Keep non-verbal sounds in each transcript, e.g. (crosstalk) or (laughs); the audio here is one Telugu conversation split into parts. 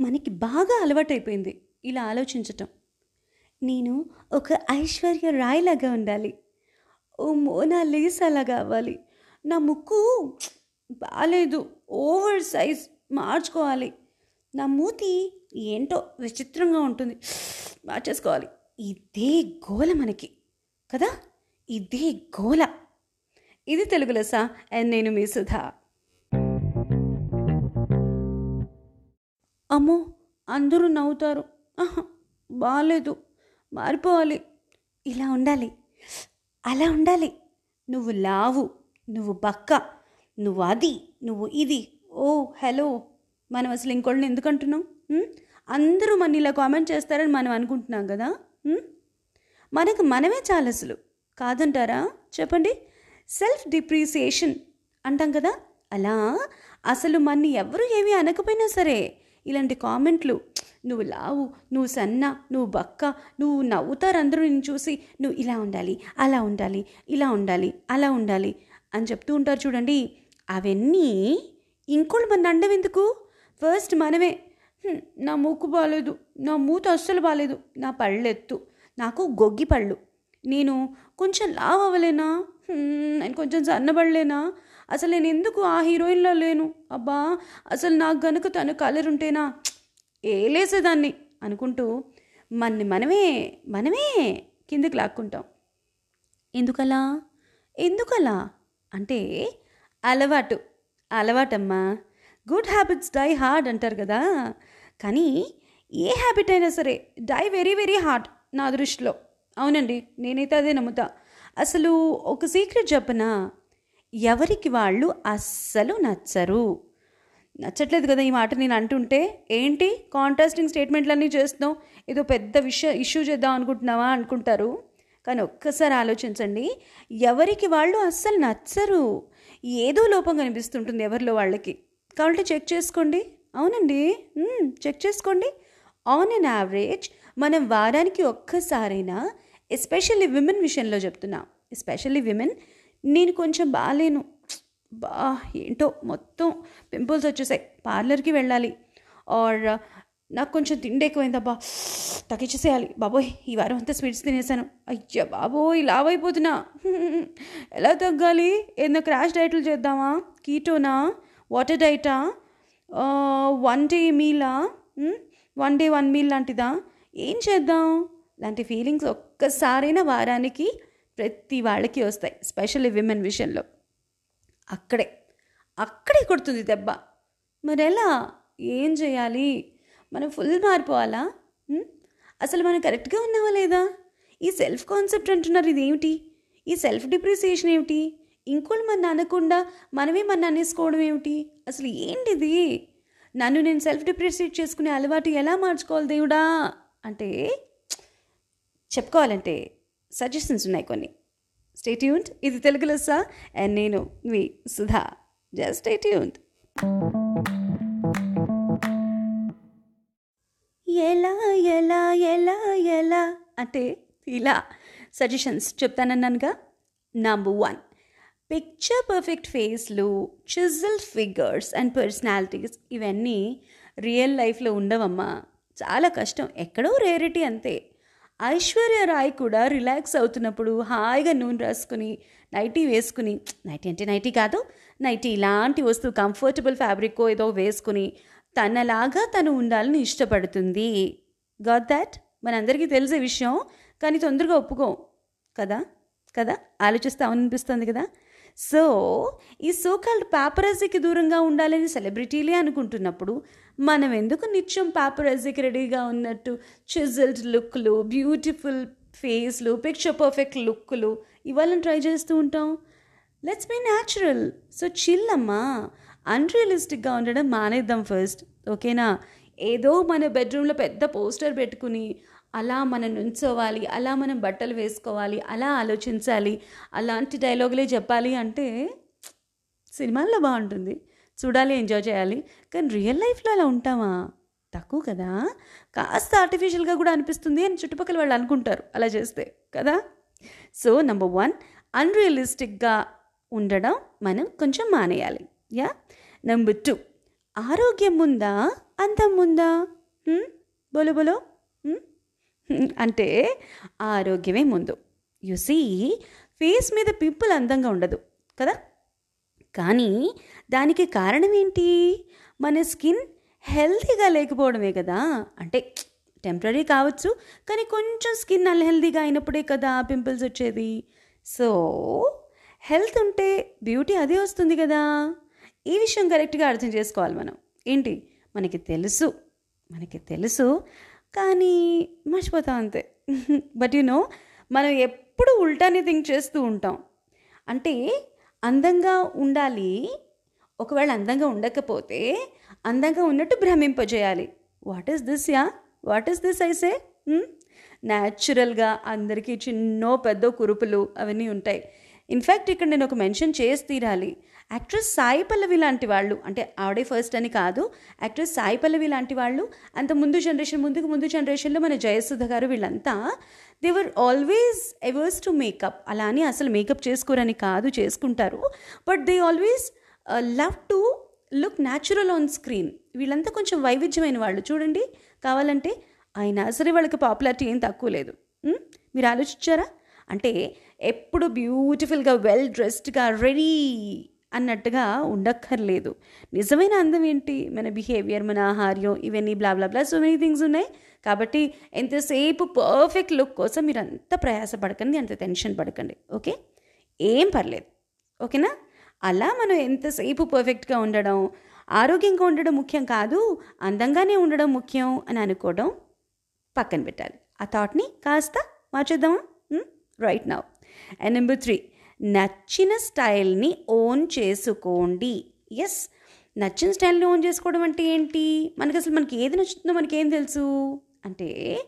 మనకి బాగా అలవాటైపోయింది ఇలా ఆలోచించటం. నేను ఒక ఐశ్వర్య రాయ్లాగా ఉండాలి. ఓ మోనా లేసాలాగా అవ్వాలి. నా ముక్కు బాగాలేదు ఓవర్ సైజ్ మార్చుకోవాలి. నా మూతి ఏంటో విచిత్రంగా ఉంటుంది. మార్చేసుకోవాలి. ఇదే గోల మనకి కదా? ఇదే గోల. ఇది తెలుగు లెస్స అండ్ నేను మీ సుధా. అమ్మో అందరూ నవ్వుతారు. బాగాలేదు మారిపోవాలి. ఇలా ఉండాలి అలా ఉండాలి. నువ్వు లావు నువ్వు బక్క నువ్వు అది నువ్వు ఇది. ఓ హలో మనం అసలు ఇంకోళ్ళని ఎందుకు అంటున్నాం అందరూ మన ఇలా కామెంట్ చేస్తారని మనం అనుకుంటున్నాం కదా? మనకు మనమే చాలా అసలు. కాదంటారా? చెప్పండి. సెల్ఫ్ డిప్రిసియేషన్ అంటాం కదా? అలా అసలు మన్ని ఎవరు ఏమీ అనకపోయినా సరే ఇలాంటి కామెంట్లు. నువ్వు లావు నువ్వు సన్న నువ్వు బక్క నువ్వు నవ్వుతారు అందరూ నిన్ను చూసి నువ్వు ఇలా ఉండాలి అలా ఉండాలి ఇలా ఉండాలి అలా ఉండాలి అని చెప్తూ ఉంటారు చూడండి. అవన్నీ ఇంకోళ్ళు మన అండం ఎందుకు? ఫస్ట్ మనమే. నా మూకు బాగాలేదు నా మూత అస్సలు బాగాలేదు నా పళ్ళెత్తు నాకు గొగ్గి పళ్ళు నేను కొంచెం లావ్ అవ్వలేనా? నేను కొంచెం సన్నబడలేనా? అసలు నేను ఎందుకు ఆ హీరోయిన్లో లేను? అబ్బా అసలు నాకు గనుక తను కలరుంటేనా? ఏలేసేదాన్ని అనుకుంటూ మన్ని మనమే మనమే కిందకి లాక్కుంటాం. ఎందుకలా? ఎందుకలా? అంటే అలవాటు. అలవాటమ్మా. గుడ్ హ్యాబిట్స్ డై హార్డ్ అంటారు కదా. కానీ ఏ హ్యాబిట్ అయినా సరే డై వెరీ వెరీ హార్డ్ నా దృష్టిలో. అవునండి నేనైతే అదే నమ్ముతా. అసలు ఒక సీక్రెట్ చెప్పనా? ఎవరికి వాళ్ళు అస్సలు నచ్చరు. నచ్చట్లేదు కదా ఈ మాట నేను అంటుంటే ఏంటి కాంట్రాస్టింగ్ స్టేట్మెంట్లన్నీ చేస్తున్నావు? ఏదో పెద్ద విషయ ఇష్యూ చేద్దాం అనుకుంటున్నావా అనుకుంటారు. కానీ ఒక్కసారి ఆలోచించండి ఎవరికి వాళ్ళు అస్సలు నచ్చరు. ఏదో లోపం కనిపిస్తుంటుంది ఎవరిలో వాళ్ళకి. కాబట్టి చెక్ చేసుకోండి. అవునండి. చెక్ చేసుకోండి. ఆన్ అన్ యావరేజ్ మనం వారానికి ఒక్కసారైనా ఎస్పెషల్లీ విమెన్ విషయంలో చెప్తున్నా ఎస్పెషల్లీ విమెన్ నేను కొంచెం బాగాలేను. బా ఏంటో మొత్తం పింపుల్స్ వచ్చేసాయి. పార్లర్కి వెళ్ళాలి. ఆర్ నాకు కొంచెం తిండి ఎక్కువైందబ్బా తగ్గించేసేయాలి. బాబోయ్ ఈ వారం అంతా స్వీట్స్ తినేసాను. అయ్యా బాబోయ్ లావ్ అయిపోతున్నా. ఎలా తగ్గాలి? ఏదో క్రాష్ డైట్లు చేద్దామా? కీటోనా? వాటర్ డైటా? వన్ డే మీలా? వన్ డే వన్ మీల్ లాంటిదా? ఏం చేద్దాం? లాంటి ఫీలింగ్స్ ఒక్కసారైనా వారానికి ప్రతి వాళ్ళకి వస్తాయి స్పెషల్లీ విమెన్ విషయంలో. అక్కడే అక్కడే కొడుతుంది దెబ్బ. మరి ఎలా ఏం చేయాలి? మనం ఫుల్ మారిపోవాలా? అసలు మనం కరెక్ట్గా ఉన్నావా లేదా? ఈ సెల్ఫ్ కాన్సెప్ట్ అంటున్నారు ఇదేమిటి? ఈ సెల్ఫ్ డిప్రిసియేషన్ ఏమిటి? ఇంకోళ్ళు మన అనకుండా మనమే మన అనేసుకోవడం ఏమిటి? అసలు ఏంటిది? నన్ను నేను సెల్ఫ్ డిప్రిసియేట్ చేసుకునే అలవాటు ఎలా మార్చుకోవాలి దేవుడా? అంటే చెప్పుకోవాలంటే సజెషన్స్ ఉన్నాయి కొన్ని. స్టేట్యూంట్ ఇది తెలుగు లెస్సా అండ్ నేను మీ సుధా. జస్ట్ స్టేట్యూన్డ్ ఎలా ఎలా ఎలా ఎలా? అంటే ఇలా సజెషన్స్ చెప్తానన్నానుగా. Number one picture perfect ఫేస్లు chisel figures and personalities real real లైఫ్లో ఉండవమ్మా. చాలా కష్టం. ఎక్కడో రేరిటీ అంతే. ఐశ్వర్య రాయ్ కూడా రిలాక్స్ అవుతున్నప్పుడు హాయిగా నూనె రాసుకుని నైటీ వేసుకుని నైటీ అంటే నైటీ కాదు నైటీ ఇలాంటి వస్తువు కంఫర్టబుల్ ఫ్యాబ్రిక్ ఏదో వేసుకుని తనలాగా తను ఉండాలని ఇష్టపడుతుంది. Got that? మనందరికీ తెలిసే విషయం కానీ తొందరగా ఒప్పుకోం. కదా? కదా? ఆలోచిస్తామనిపిస్తుంది కదా? సో ఈ సోకాల్డ్ పాపరజీకి దూరంగా ఉండాలని సెలబ్రిటీలే అనుకుంటున్నప్పుడు మనం ఎందుకు నిత్యం పాపరజీకి రెడీగా ఉన్నట్టు చిజల్డ్ లుక్లు బ్యూటిఫుల్ ఫేస్లు పిక్చర్ పర్ఫెక్ట్ లుక్లు ఇవాళ ట్రై చేస్తూ ఉంటాం. Let's be natural so chill అమ్మా. అన్రియలిస్టిక్గా ఉండడం మానేద్దాం ఫస్ట్ ఓకేనా ఏదో మన బెడ్రూమ్లో పెద్ద పోస్టర్ పెట్టుకుని అలా మనం నుంచోవాలి అలా మనం బట్టలు వేసుకోవాలి అలా ఆలోచించాలి అలాంటి డైలాగులే చెప్పాలి అంటే సినిమాల్లో బాగుంటుంది. చూడాలి ఎంజాయ్ చేయాలి. కానీ రియల్ లైఫ్లో అలా ఉంటామా? తక్కువ కదా? కాస్త ఆర్టిఫిషియల్గా కూడా అనిపిస్తుంది అని చుట్టుపక్కల వాళ్ళు అనుకుంటారు అలా చేస్తే కదా? సో నెంబర్ వన్ అన్రియలిస్టిక్గా ఉండడం మనం కొంచెం మానేయాలి యా? నెంబర్ టూ ఆరోగ్యం ఉందా? అందం ఉందా? బోలో బోలో? అంటే ఆరోగ్యమే ముందు. యు సీ ఫేస్ మీద పింపుల్ అందంగా ఉండదు కదా? కానీ దానికి కారణం ఏంటి మన స్కిన్ హెల్తీగా లేకపోవడమే కదా. అంటే టెంపరీ కావచ్చు కానీ కొంచెం స్కిన్ అన్హెల్దీగా అయినప్పుడే కదా పింపుల్స్ వచ్చేది. సో హెల్త్ ఉంటే బ్యూటీ అదే వస్తుంది కదా. ఈ విషయం కరెక్ట్గా అర్థం చేసుకోవాలి మనం. ఏంటి? మనకి తెలుసు. మనకి తెలుసు కానీ మర్చిపోతాం అంతే. (laughs) బట్ యు నో మనం ఎప్పుడు ఉల్టానే థింక్ చేస్తూ ఉంటాం. అంటే అందంగా ఉండాలి. ఒకవేళ అందంగా ఉండకపోతే అందంగా ఉన్నట్టు భ్రమింపజేయాలి. What is this ya what is this ఐసే న్యాచురల్గా అందరికీ చిన్నో పెద్దో కురుపులు అవన్నీ ఉంటాయి. ఇన్ఫ్యాక్ట్ ఇక్కడ నేను ఒక మెన్షన్ చేసి తీరాలి. యాక్ట్రెస్ సాయి పల్లవి లాంటి వాళ్ళు అంటే ఆవిడే ఫస్ట్ అని కాదు యాక్ట్రెస్ సాయి పల్లవి లాంటి వాళ్ళు అంత ముందు జనరేషన్ ముందుకు ముందు జనరేషన్లో మన జయసుధ గారు వీళ్ళంతా they were always averse to makeup అలా అని అసలు మేకప్ చేసుకోరని కాదు చేసుకుంటారు. But they always love to look natural on screen వీళ్ళంతా కొంచెం వైవిధ్యమైన వాళ్ళు. చూడండి కావాలంటే అయినా సరే వాళ్ళకి పాపులారిటీ ఏం తక్కువ లేదు. మీరు ఆలోచించారా? అంటే ఎప్పుడు బ్యూటిఫుల్గా వెల్ డ్రెస్డ్గా రెడీ అన్నట్టుగా ఉండక్కర్లేదు. నిజమైన అందం ఏంటి? మన బిహేవియర్ మన ఆహార్యం ఇవన్నీ blah blah blah so many things ఉన్నాయి. కాబట్టి ఎంతసేపు పర్ఫెక్ట్ లుక్ కోసం మీరు అంత ప్రయాసపడకండి అంత టెన్షన్ పడకండి. ఓకే? ఏం పర్లేదు. ఓకేనా? అలా మనం ఎంతసేపు పర్ఫెక్ట్గా ఉండడం ఆరోగ్యంగా ఉండడం ముఖ్యం కాదు అందంగానే ఉండడం ముఖ్యం అని అనుకోవడం పక్కన పెట్టాలి. ఆ థాట్ని కాస్త మార్చేద్దామా? Right now and number three నచ్చిన స్టైల్ని ఓన్ చేసుకోండి. ఎస్ నచ్చిన స్టైల్ని ఓన్ చేసుకోవడం అంటే ఏంటి? మనకి అసలు మనకి ఏది నచ్చుతుందో మనకి ఏం తెలుసు? అంటే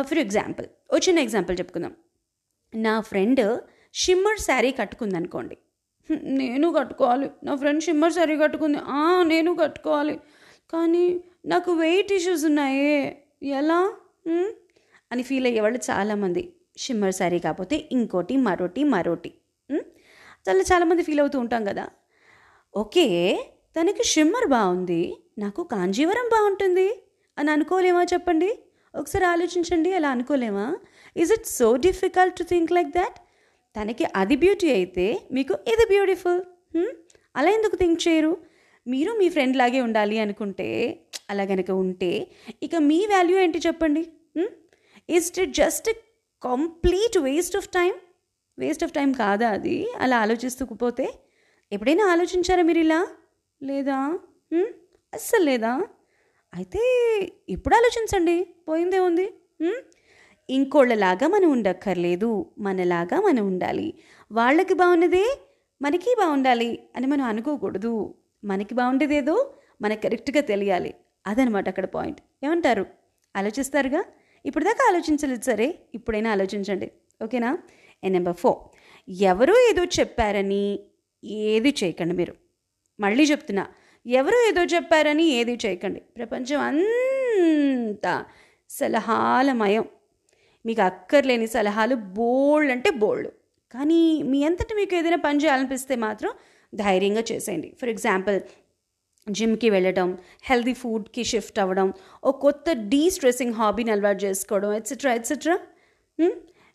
ఫర్ ఎగ్జాంపుల్ వచ్చిన ఎగ్జాంపుల్ చెప్పుకుందాం. నా ఫ్రెండ్ షిమ్మర్ శారీ కట్టుకుందనుకోండి. నేను కట్టుకోవాలి. నా ఫ్రెండ్ షిమ్మర్ శారీ కట్టుకుంది. నేను కట్టుకోవాలి. కానీ నాకు వెయిట్ ఇష్యూస్ ఉన్నాయే. ఎలా? అని ఫీల్ అయ్యేవాళ్ళు చాలామంది. షిమ్మర్ శారీ కాకపోతే ఇంకోటి మరోటి మరోటి. చాలా చాలామంది ఫీల్ అవుతూ ఉంటాం కదా. ఓకే తనకి షిమ్మర్ బాగుంది నాకు కాంజీవరం బాగుంటుంది అని అనుకోలేమా చెప్పండి? ఒకసారి ఆలోచించండి అలా అనుకోలేమా? Is it so difficult to think like that తనకి అది బ్యూటీ అయితే మీకు ఇది బ్యూటిఫుల్ అలా ఎందుకు థింక్ చేయరు? మీరు మీ ఫ్రెండ్ లాగే ఉండాలి అనుకుంటే అలా కనుక ఉంటే ఇక మీ వాల్యూ ఏంటి చెప్పండి? Is it just complete waste of time. Waste of time కాదా అది? అలా ఆలోచిస్తూ పోతే ఎప్పుడైనా ఆలోచించారా మీరు ఇలా? లేదా? అస్సలు లేదా? అయితే ఇప్పుడు ఆలోచించండి. పోయిందే ఉంది. ఇంకోళ్ళలాగా మనం ఉండక్కర్లేదు. మనలాగా మనం ఉండాలి. వాళ్ళకి బాగున్నదే మనకి బాగుండాలి అని మనం అనుకోకూడదు. మనకి బాగుండేదేదో మనకు కరెక్ట్గా తెలియాలి. అదనమాట అక్కడ పాయింట్. ఏమంటారు? ఆలోచిస్తారుగా? ఇప్పుడు దాకా ఆలోచించలేదు సరే ఇప్పుడైనా ఆలోచించండి. ఓకేనా? అండ్ నెంబర్ ఫోర్ ఎవరో ఏదో చెప్పారని ఏది చేయకండి మీరు. మళ్ళీ చెప్తున్నా. ఎవరో ఏదో చెప్పారని ఏది చేయకండి. ప్రపంచం అంతా సలహాలమయం. మీకు అక్కర్లేని సలహాలు బోల్డ్ అంటే బోల్డ్. కానీ మీ అంతటి మీకు ఏదైనా పని చేయాలనిపిస్తే మాత్రం ధైర్యంగా చేసేయండి. ఫర్ ఎగ్జాంపుల్ జిమ్కి వెళ్ళడం హెల్దీ ఫుడ్కి షిఫ్ట్ అవ్వడం ఓ కొత్త డీ స్ట్రెస్సింగ్ హాబీని అలవాటు చేసుకోవడం ఎట్సెట్రా ఎట్సెట్రా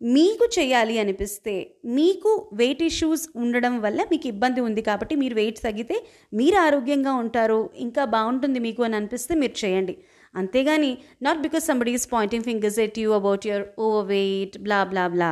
మీకు చేయాలి అనిపిస్తే మీకు వెయిట్ ఇష్యూస్ ఉండడం వల్ల మీకు ఇబ్బంది ఉంది కాబట్టి మీరు వెయిట్ తగ్గితే మీరు ఆరోగ్యంగా ఉంటారు ఇంకా బాగుంటుంది మీకు అని అనిపిస్తే మీరు చేయండి. అంతేగాని not because somebody is pointing fingers at you about your overweight blah blah blah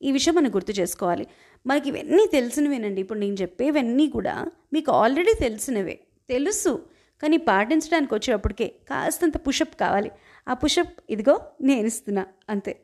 ఈ విషయం మనం గుర్తు చేసుకోవాలి. మనకి ఇవన్నీ తెలిసినవేనండి. ఇప్పుడు నేను చెప్పేవన్నీ కూడా మీకు ఆల్రెడీ తెలిసినవే. తెలుసు. కానీ పాటించడానికి వచ్చేటప్పటికే కాస్తంత పుషప్ కావాలి. ఆ పుషప్ ఇదిగో నేను ఇస్తున్నా అంతే.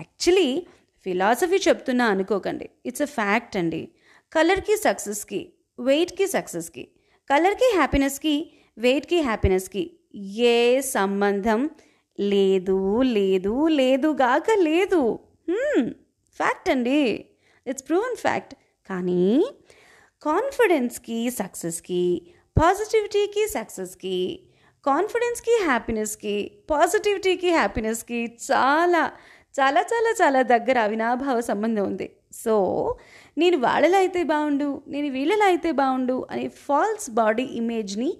యాక్చువల్లీ ఫిలాసఫీ చెప్తున్నా అనుకోకండి. ఇట్స్ అ ఫ్యాక్ట్ అండి. కలర్కి సక్సెస్కి వెయిట్కి సక్సెస్కి కలర్కి హ్యాపీనెస్కి వెయిట్కి హ్యాపీనెస్కి ఏ సంబంధం లేదు లేదు లేదు గాక లేదు. ఫ్యాక్ట్ అండి. It's proven fact. కానీ కాన్ఫిడెన్స్కి సక్సెస్కి పాజిటివిటీకి సక్సెస్కి కాన్ఫిడెన్స్కి హ్యాపీనెస్కి పాజిటివిటీకి హ్యాపీనెస్కి చాలా చాలా చాలా చాలా దగ్గర అవినాభావ సంబంధం ఉంది. సో నేను వాళ్ళలో అయితే బాగుండు నేను వీళ్ళలో అయితే బాగుండు అనే ఫాల్స్ బాడీ ఇమేజ్ని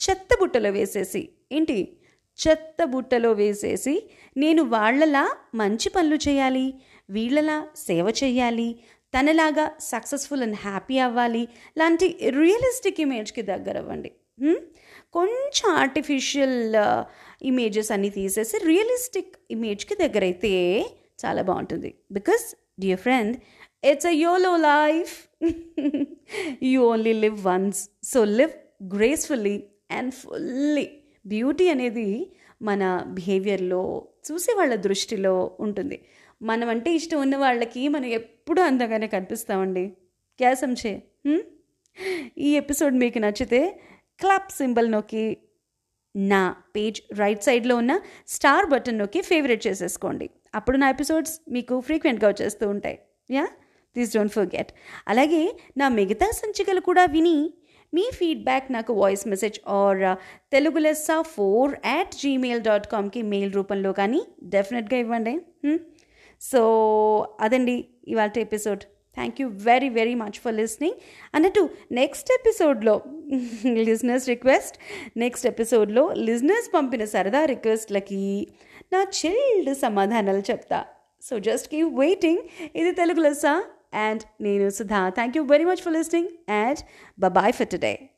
చెత్త బుట్టలో వేసేసి ఏంటి? చెత్త బుట్టలో వేసేసి నేను వాళ్ళలా మంచి పనులు చేయాలి వీళ్ళలా సేవ చేయాలి తనలాగా సక్సెస్ఫుల్ అండ్ హ్యాపీ అవ్వాలి. లాంటి రియలిస్టిక్ ఇమేజ్కి దగ్గర అవ్వండి కొంచెం ఆర్టిఫిషియల్ ఇమేజెస్ అన్నీ తీసేసి రియలిస్టిక్ ఇమేజ్కి దగ్గర అయితే చాలా బాగుంటుంది. Because dear friend it's a YOLO life. (laughs) You only live once. So live gracefully and fully. Beauty అనేది మన బిహేవియర్లో చూసే వాళ్ళ దృష్టిలో ఉంటుంది. మనం అంటే ఇష్టం ఉన్న వాళ్ళకి మనం ఎప్పుడూ అందంగానే కనిపిస్తామండి. క్యాసంచే ఈ ఎపిసోడ్ మీకు నచ్చితే క్లాప్ సింబల్ నొక్కి నా పేజ్ రైట్ సైడ్లో ఉన్న స్టార్ బటన్ నొక్కి ఫేవరెట్ చేసేసుకోండి. అప్పుడు నా ఎపిసోడ్స్ మీకు ఫ్రీక్వెంట్గా వచ్చేస్తూ ఉంటాయి. యా? Please don't forget. అలాగే నా మిగతా సంచికలు కూడా విని మీ ఫీడ్బ్యాక్ నాకు voice message or Telugu Lessa four at Gmail dot కామ్కి mail రూపంలో కానీ డెఫినెట్గా ఇవ్వండి. సో అదండి ఇవాళ episode thank you very very much for listening అన్నట్టు నెక్స్ట్ ఎపిసోడ్లో లిజినర్స్ రిక్వెస్ట్ నెక్స్ట్ ఎపిసోడ్లో లిజినర్స్ పంపిన సరదా రిక్వెస్ట్లకి నా చిల్డ్ సమాధానాలు చెప్తా. సో జస్ట్ కీప్ వెయిటింగ్ ఇది తెలుగు లెస్సా అండ్ నేను Sudha. Thank you very much for listening and bye for today